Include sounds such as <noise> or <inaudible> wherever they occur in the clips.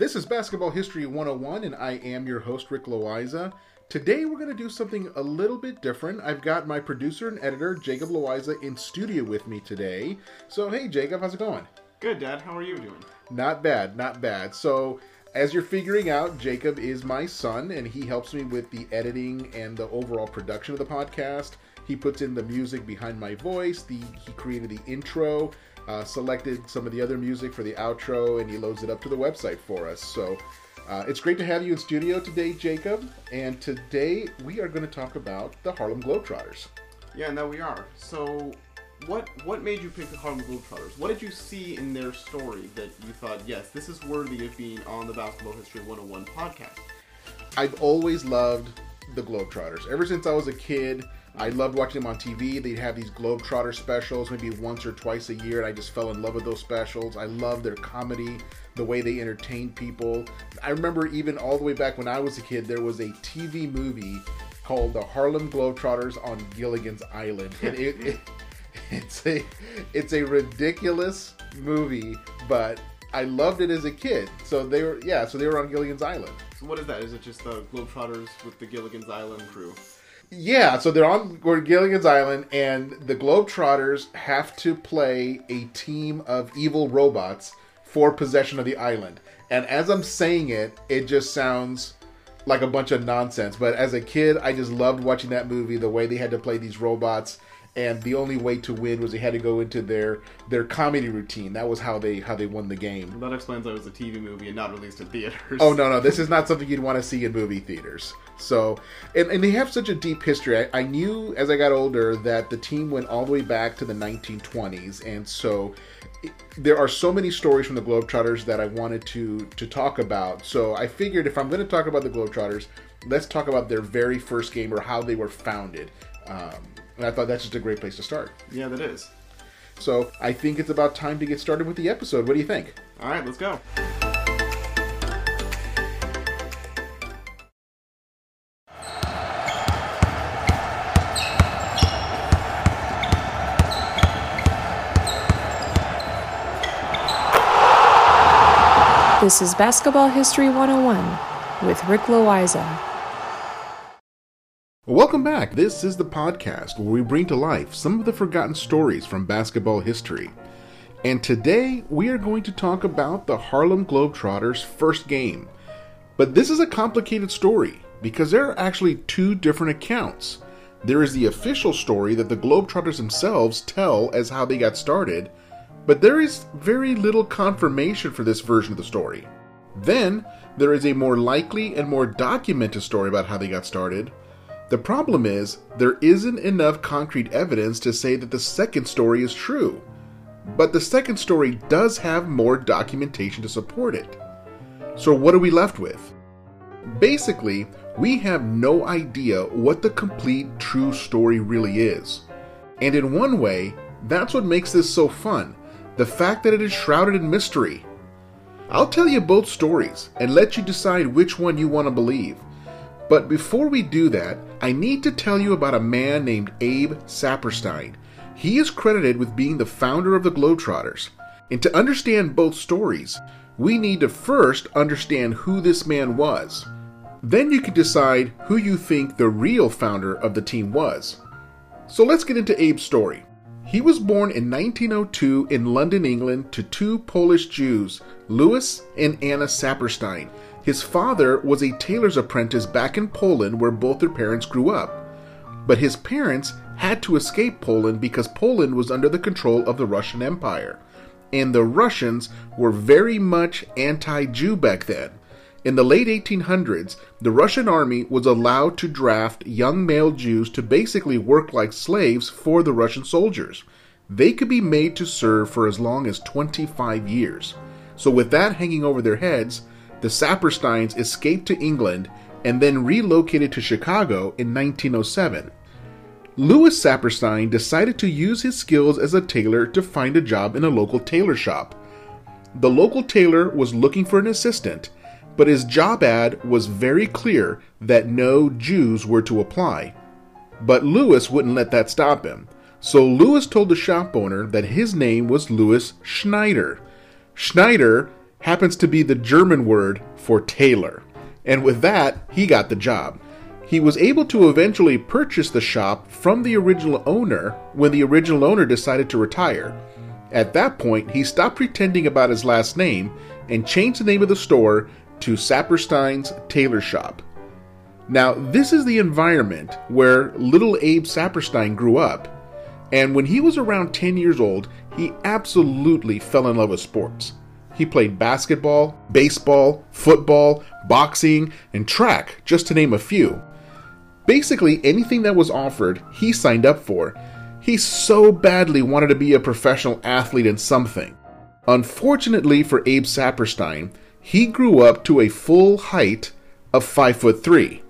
This is Basketball History 101, and I am your host, Rick Loiza. Today, we're going to do something a little bit different. I've got my producer and editor, Jacob Loiza, in studio with me today. So, hey, Jacob, how's it going? Good, Dad. How are you doing? Not bad, not bad. So, as you're figuring out, Jacob is my son, and he helps me with the editing and the overall production of the podcast. He puts in the music behind my voice. The he created the intro uh, selected some of the other music for the outro, and he loads it up to the website for us. So uh, it's great to have you in studio today, Jacob. And today we are going to talk about the Harlem Globetrotters. Yeah, no, we are. So, what what made you pick the Harlem Globetrotters? What did you see in their story that you thought, yes, this is worthy of being on the Basketball History 101 podcast? I've always loved the Globetrotters. Ever since I was a kid, I loved watching them on TV. They'd have these Globetrotter specials maybe once or twice a year, and I just fell in love with those specials. I love their comedy, the way they entertain people. I remember even all the way back when I was a kid, there was a TV movie called The Harlem Globetrotters on Gilligan's Island, and it, it <laughs> it's a it's a ridiculous movie, but I loved it as a kid. So they were yeah, so they were on Gilligan's Island. So, what is that? Is it just the Globetrotters with the Gilligan's Island crew? Yeah, so they're on Gilligan's Island, and the Globetrotters have to play a team of evil robots for possession of the island. And as I'm saying it, it just sounds like a bunch of nonsense. But as a kid, I just loved watching that movie, the way they had to play these robots and the only way to win was they had to go into their their comedy routine. That was how they how they won the game. That explains why it was a TV movie and not released in theaters. Oh no no, this <laughs> is not something you'd want to see in movie theaters. So, and, and they have such a deep history. I, I knew as I got older that the team went all the way back to the 1920s, and so it, there are so many stories from the Globetrotters that I wanted to to talk about. So I figured if I'm going to talk about the Globetrotters, let's talk about their very first game or how they were founded. Um, and I thought that's just a great place to start. Yeah, that is. So I think it's about time to get started with the episode. What do you think? All right, let's go. This is Basketball History 101 with Rick Loiza. Welcome back. This is the podcast where we bring to life some of the forgotten stories from basketball history. And today we are going to talk about the Harlem Globetrotters' first game. But this is a complicated story because there are actually two different accounts. There is the official story that the Globetrotters themselves tell as how they got started, but there is very little confirmation for this version of the story. Then, there is a more likely and more documented story about how they got started. The problem is, there isn't enough concrete evidence to say that the second story is true. But the second story does have more documentation to support it. So, what are we left with? Basically, we have no idea what the complete true story really is. And in one way, that's what makes this so fun the fact that it is shrouded in mystery. I'll tell you both stories and let you decide which one you want to believe. But before we do that, I need to tell you about a man named Abe Saperstein. He is credited with being the founder of the Globetrotters. And to understand both stories, we need to first understand who this man was. Then you can decide who you think the real founder of the team was. So let's get into Abe's story. He was born in 1902 in London, England, to two Polish Jews, Louis and Anna Saperstein. His father was a tailor's apprentice back in Poland where both their parents grew up. But his parents had to escape Poland because Poland was under the control of the Russian Empire. And the Russians were very much anti Jew back then. In the late 1800s, the Russian army was allowed to draft young male Jews to basically work like slaves for the Russian soldiers. They could be made to serve for as long as 25 years. So, with that hanging over their heads, the Sapersteins escaped to England and then relocated to Chicago in 1907. Louis Saperstein decided to use his skills as a tailor to find a job in a local tailor shop. The local tailor was looking for an assistant, but his job ad was very clear that no Jews were to apply. But Louis wouldn't let that stop him. So Louis told the shop owner that his name was Louis Schneider. Schneider happens to be the German word for tailor. And with that, he got the job. He was able to eventually purchase the shop from the original owner when the original owner decided to retire. At that point, he stopped pretending about his last name and changed the name of the store to Saperstein's Tailor Shop. Now, this is the environment where little Abe Saperstein grew up, and when he was around 10 years old, he absolutely fell in love with sports. He played basketball, baseball, football, boxing, and track, just to name a few. Basically, anything that was offered, he signed up for. He so badly wanted to be a professional athlete in something. Unfortunately for Abe Saperstein, he grew up to a full height of 5 foot 3.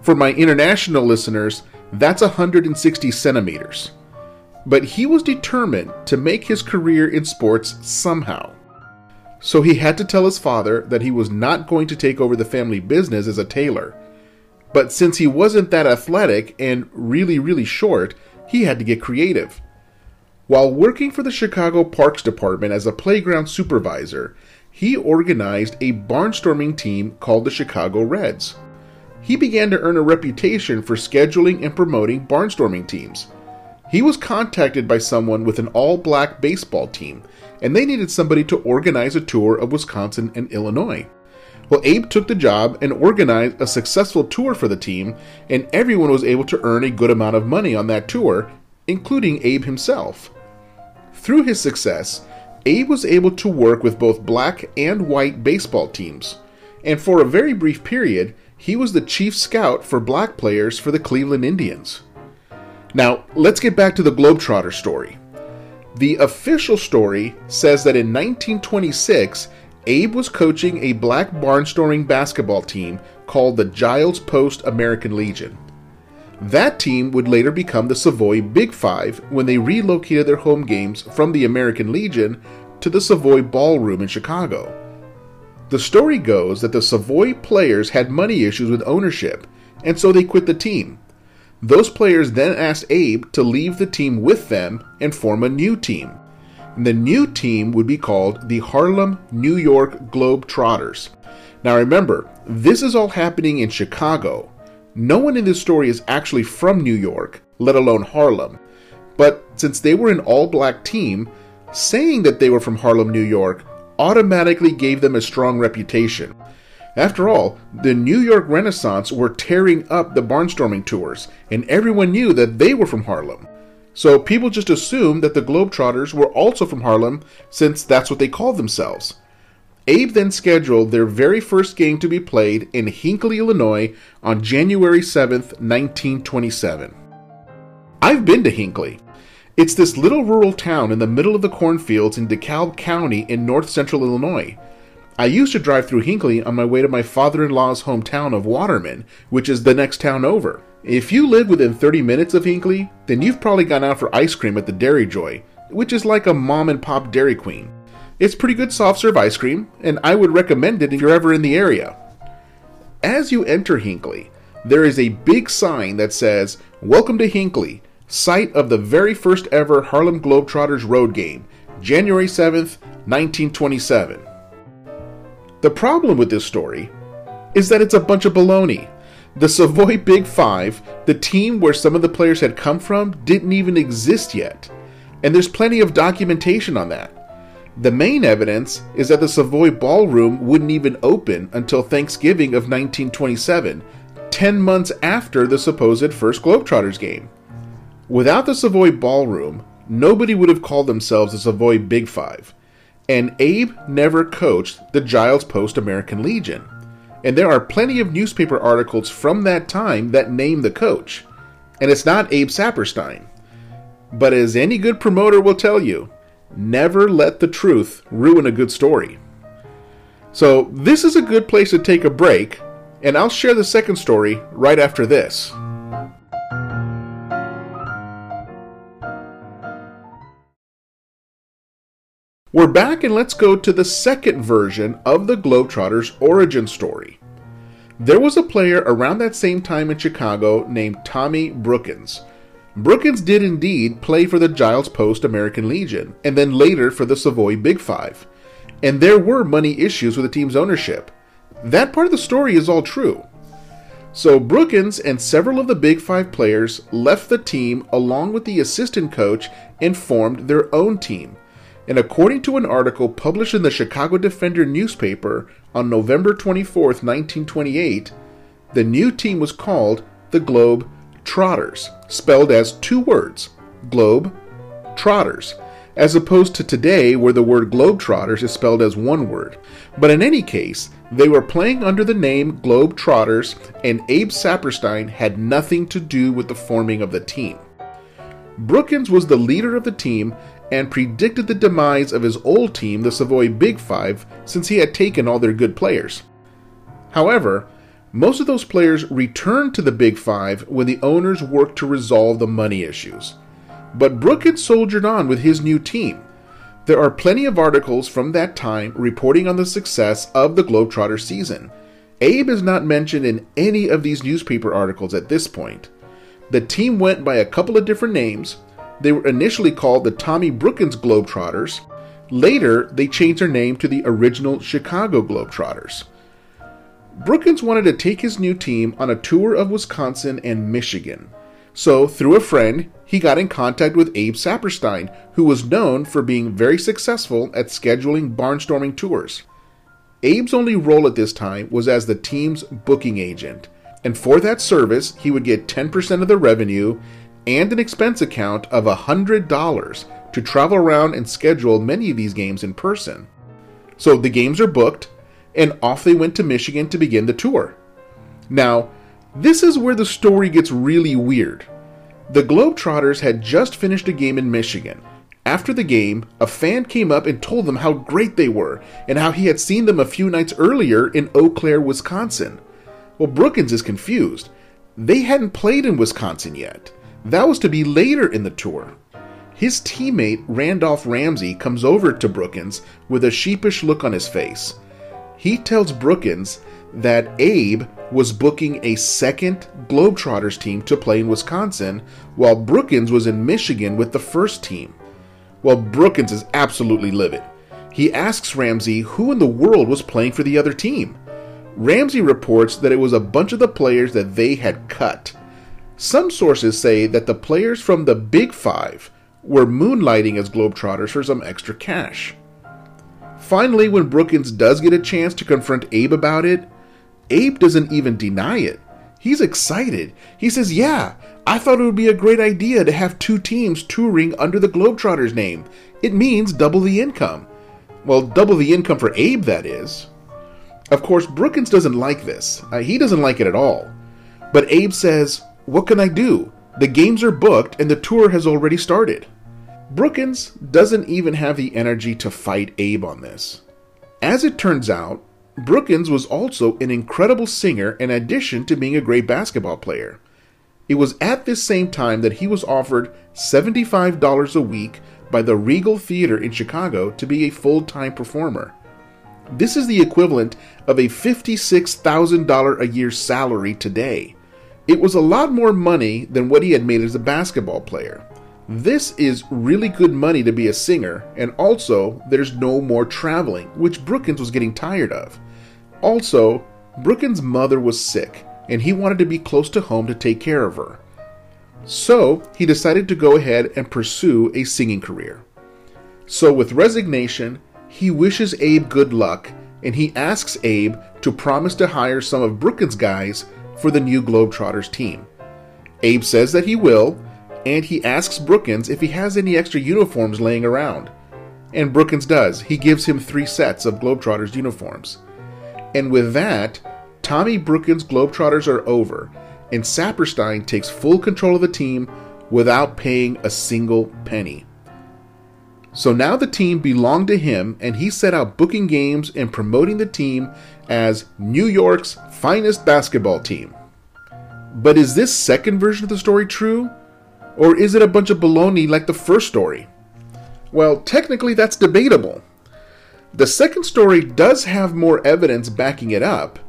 For my international listeners, that's 160 centimeters. But he was determined to make his career in sports somehow. So he had to tell his father that he was not going to take over the family business as a tailor. But since he wasn't that athletic and really, really short, he had to get creative. While working for the Chicago Parks Department as a playground supervisor, he organized a barnstorming team called the Chicago Reds. He began to earn a reputation for scheduling and promoting barnstorming teams. He was contacted by someone with an all black baseball team, and they needed somebody to organize a tour of Wisconsin and Illinois. Well, Abe took the job and organized a successful tour for the team, and everyone was able to earn a good amount of money on that tour, including Abe himself. Through his success, Abe was able to work with both black and white baseball teams, and for a very brief period, he was the chief scout for black players for the Cleveland Indians. Now, let's get back to the Globetrotter story. The official story says that in 1926, Abe was coaching a black barnstorming basketball team called the Giles Post American Legion. That team would later become the Savoy Big Five when they relocated their home games from the American Legion to the Savoy Ballroom in Chicago. The story goes that the Savoy players had money issues with ownership, and so they quit the team. Those players then asked Abe to leave the team with them and form a new team. The new team would be called the Harlem New York Globetrotters. Now remember, this is all happening in Chicago. No one in this story is actually from New York, let alone Harlem. But since they were an all black team, saying that they were from Harlem, New York automatically gave them a strong reputation. After all, the New York Renaissance were tearing up the barnstorming tours, and everyone knew that they were from Harlem. So people just assumed that the Globetrotters were also from Harlem since that's what they called themselves. Abe then scheduled their very first game to be played in Hinckley, Illinois on January 7, 1927. I've been to Hinckley. It's this little rural town in the middle of the cornfields in DeKalb County in north central Illinois. I used to drive through Hinckley on my way to my father in law's hometown of Waterman, which is the next town over. If you live within 30 minutes of Hinckley, then you've probably gone out for ice cream at the Dairy Joy, which is like a mom and pop Dairy Queen. It's pretty good soft serve ice cream, and I would recommend it if you're ever in the area. As you enter Hinckley, there is a big sign that says, Welcome to Hinckley, site of the very first ever Harlem Globetrotters road game, January 7th, 1927. The problem with this story is that it's a bunch of baloney. The Savoy Big Five, the team where some of the players had come from, didn't even exist yet. And there's plenty of documentation on that. The main evidence is that the Savoy Ballroom wouldn't even open until Thanksgiving of 1927, 10 months after the supposed first Globetrotters game. Without the Savoy Ballroom, nobody would have called themselves the Savoy Big Five. And Abe never coached the Giles Post American Legion and there are plenty of newspaper articles from that time that name the coach. And it's not Abe Saperstein. But as any good promoter will tell you, never let the truth ruin a good story. So, this is a good place to take a break, and I'll share the second story right after this. We're back and let's go to the second version of the Globetrotters origin story. There was a player around that same time in Chicago named Tommy Brookins. Brookins did indeed play for the Giles Post American Legion, and then later for the Savoy Big Five. And there were money issues with the team's ownership. That part of the story is all true. So Brookins and several of the Big Five players left the team along with the assistant coach and formed their own team and according to an article published in the Chicago Defender newspaper on November 24, 1928, the new team was called the Globe Trotters, spelled as two words Globe Trotters, as opposed to today where the word Globetrotters is spelled as one word. But in any case, they were playing under the name Globe Trotters, and Abe Saperstein had nothing to do with the forming of the team. Brookins was the leader of the team and predicted the demise of his old team, the Savoy Big Five, since he had taken all their good players. However, most of those players returned to the Big Five when the owners worked to resolve the money issues. But Brookins had soldiered on with his new team. There are plenty of articles from that time reporting on the success of the Globetrotter season. Abe is not mentioned in any of these newspaper articles at this point. The team went by a couple of different names, they were initially called the Tommy Brookins Globetrotters. Later, they changed their name to the original Chicago Globetrotters. Brookins wanted to take his new team on a tour of Wisconsin and Michigan. So, through a friend, he got in contact with Abe Saperstein, who was known for being very successful at scheduling barnstorming tours. Abe's only role at this time was as the team's booking agent, and for that service, he would get 10% of the revenue and an expense account of $100 to travel around and schedule many of these games in person. So the games are booked, and off they went to Michigan to begin the tour. Now, this is where the story gets really weird. The Globetrotters had just finished a game in Michigan. After the game, a fan came up and told them how great they were and how he had seen them a few nights earlier in Eau Claire, Wisconsin. Well, Brookins is confused. They hadn't played in Wisconsin yet. That was to be later in the tour. His teammate Randolph Ramsey comes over to Brookins with a sheepish look on his face. He tells Brookins that Abe was booking a second Globetrotters team to play in Wisconsin while Brookins was in Michigan with the first team. Well, Brookins is absolutely livid. He asks Ramsey who in the world was playing for the other team. Ramsey reports that it was a bunch of the players that they had cut. Some sources say that the players from the Big Five were moonlighting as Globetrotters for some extra cash. Finally, when Brookins does get a chance to confront Abe about it, Abe doesn't even deny it. He's excited. He says, Yeah, I thought it would be a great idea to have two teams touring under the Globetrotters name. It means double the income. Well, double the income for Abe, that is. Of course, Brookins doesn't like this. Uh, he doesn't like it at all. But Abe says, what can I do? The games are booked and the tour has already started. Brookins doesn't even have the energy to fight Abe on this. As it turns out, Brookins was also an incredible singer in addition to being a great basketball player. It was at this same time that he was offered $75 a week by the Regal Theater in Chicago to be a full time performer. This is the equivalent of a $56,000 a year salary today. It was a lot more money than what he had made as a basketball player. This is really good money to be a singer, and also there's no more traveling, which Brookins was getting tired of. Also, Brookins' mother was sick, and he wanted to be close to home to take care of her. So, he decided to go ahead and pursue a singing career. So, with resignation, he wishes Abe good luck, and he asks Abe to promise to hire some of Brookins' guys for the new Globetrotters team. Abe says that he will, and he asks Brookins if he has any extra uniforms laying around. And Brookins does. He gives him three sets of Globetrotters uniforms. And with that, Tommy Brookins' Globetrotters are over, and Saperstein takes full control of the team without paying a single penny. So now the team belonged to him, and he set out booking games and promoting the team as New York's finest basketball team. But is this second version of the story true? Or is it a bunch of baloney like the first story? Well, technically, that's debatable. The second story does have more evidence backing it up.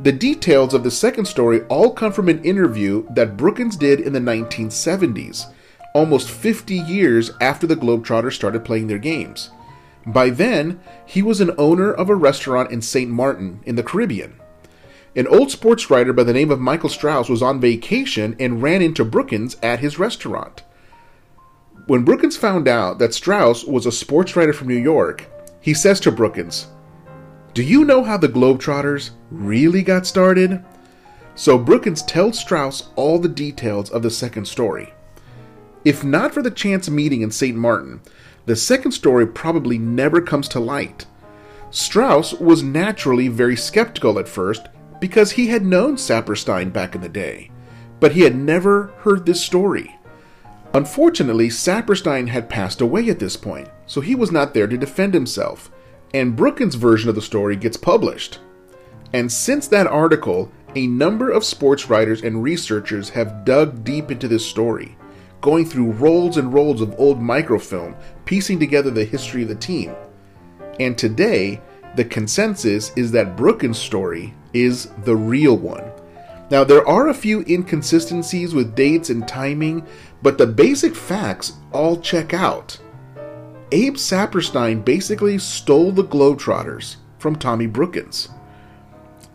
The details of the second story all come from an interview that Brookins did in the 1970s, almost 50 years after the Globetrotters started playing their games. By then, he was an owner of a restaurant in St. Martin in the Caribbean. An old sports writer by the name of Michael Strauss was on vacation and ran into Brookins at his restaurant. When Brookins found out that Strauss was a sports writer from New York, he says to Brookins, Do you know how the Globetrotters really got started? So Brookins tells Strauss all the details of the second story. If not for the chance meeting in St. Martin, the second story probably never comes to light. Strauss was naturally very skeptical at first because he had known Saperstein back in the day, but he had never heard this story. Unfortunately, Saperstein had passed away at this point, so he was not there to defend himself, and Brookins' version of the story gets published. And since that article, a number of sports writers and researchers have dug deep into this story, going through rolls and rolls of old microfilm, piecing together the history of the team. And today, the consensus is that Brookins' story is the real one. Now, there are a few inconsistencies with dates and timing, but the basic facts all check out. Abe Saperstein basically stole the Globetrotters from Tommy Brookins.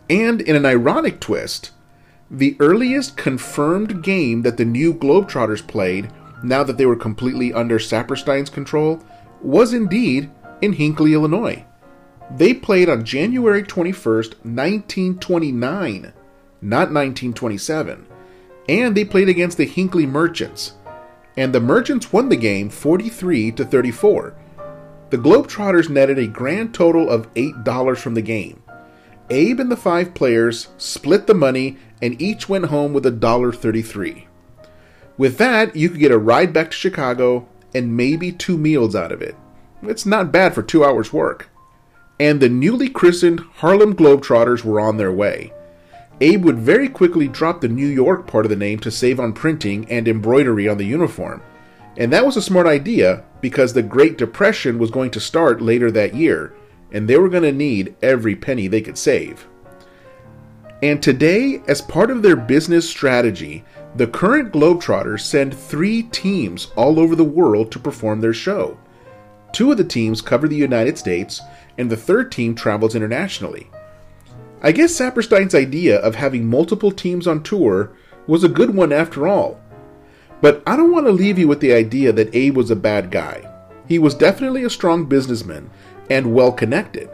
And in an ironic twist, the earliest confirmed game that the new Globetrotters played, now that they were completely under Saperstein's control, was indeed in Hinckley, Illinois. They played on January 21st, 1929, not 1927. And they played against the Hinckley Merchants. And the Merchants won the game 43 to 34. The Globetrotters netted a grand total of $8 from the game. Abe and the five players split the money and each went home with $1.33. With that, you could get a ride back to Chicago and maybe two meals out of it. It's not bad for two hours' work and the newly christened Harlem Globetrotters were on their way. Abe would very quickly drop the New York part of the name to save on printing and embroidery on the uniform. And that was a smart idea because the Great Depression was going to start later that year, and they were going to need every penny they could save. And today, as part of their business strategy, the current Globetrotters send three teams all over the world to perform their show. Two of the teams cover the United States, and the third team travels internationally. I guess Saperstein's idea of having multiple teams on tour was a good one after all. But I don't want to leave you with the idea that Abe was a bad guy. He was definitely a strong businessman and well connected,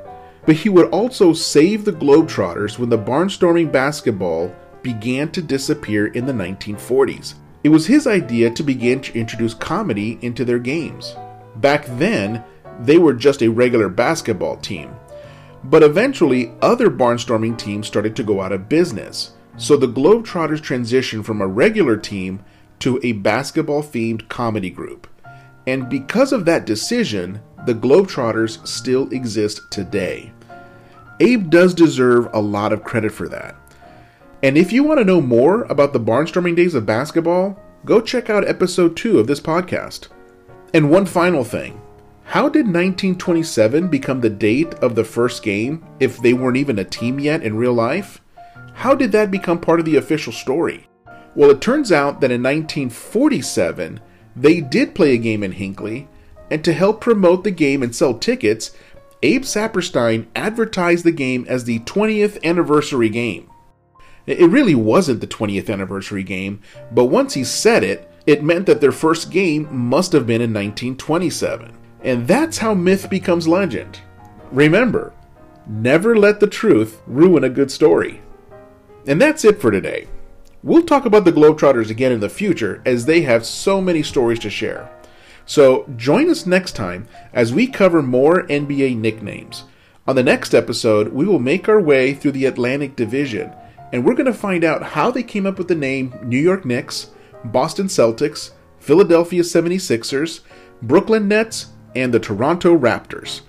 but he would also save the Globetrotters when the barnstorming basketball began to disappear in the 1940s. It was his idea to begin to introduce comedy into their games. Back then, they were just a regular basketball team. But eventually, other barnstorming teams started to go out of business. So the Globetrotters transitioned from a regular team to a basketball themed comedy group. And because of that decision, the Globetrotters still exist today. Abe does deserve a lot of credit for that. And if you want to know more about the barnstorming days of basketball, go check out episode 2 of this podcast. And one final thing how did 1927 become the date of the first game if they weren't even a team yet in real life? How did that become part of the official story? Well, it turns out that in 1947, they did play a game in Hinckley, and to help promote the game and sell tickets, Abe Saperstein advertised the game as the 20th anniversary game. It really wasn't the 20th anniversary game, but once he said it, it meant that their first game must have been in 1927. And that's how myth becomes legend. Remember, never let the truth ruin a good story. And that's it for today. We'll talk about the Globetrotters again in the future as they have so many stories to share. So join us next time as we cover more NBA nicknames. On the next episode, we will make our way through the Atlantic Division and we're going to find out how they came up with the name New York Knicks, Boston Celtics, Philadelphia 76ers, Brooklyn Nets, and the Toronto Raptors.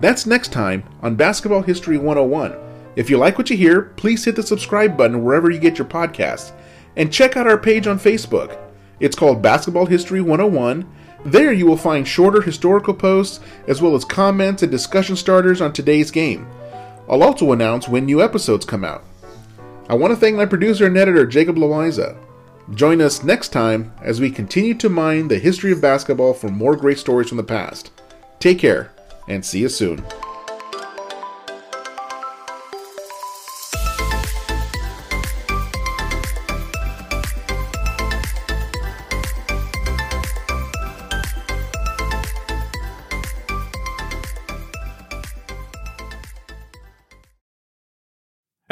That's next time on Basketball History 101. If you like what you hear, please hit the subscribe button wherever you get your podcasts. And check out our page on Facebook. It's called Basketball History 101. There you will find shorter historical posts as well as comments and discussion starters on today's game. I'll also announce when new episodes come out. I want to thank my producer and editor, Jacob Loiza. Join us next time as we continue to mine the history of basketball for more great stories from the past. Take care, and see you soon.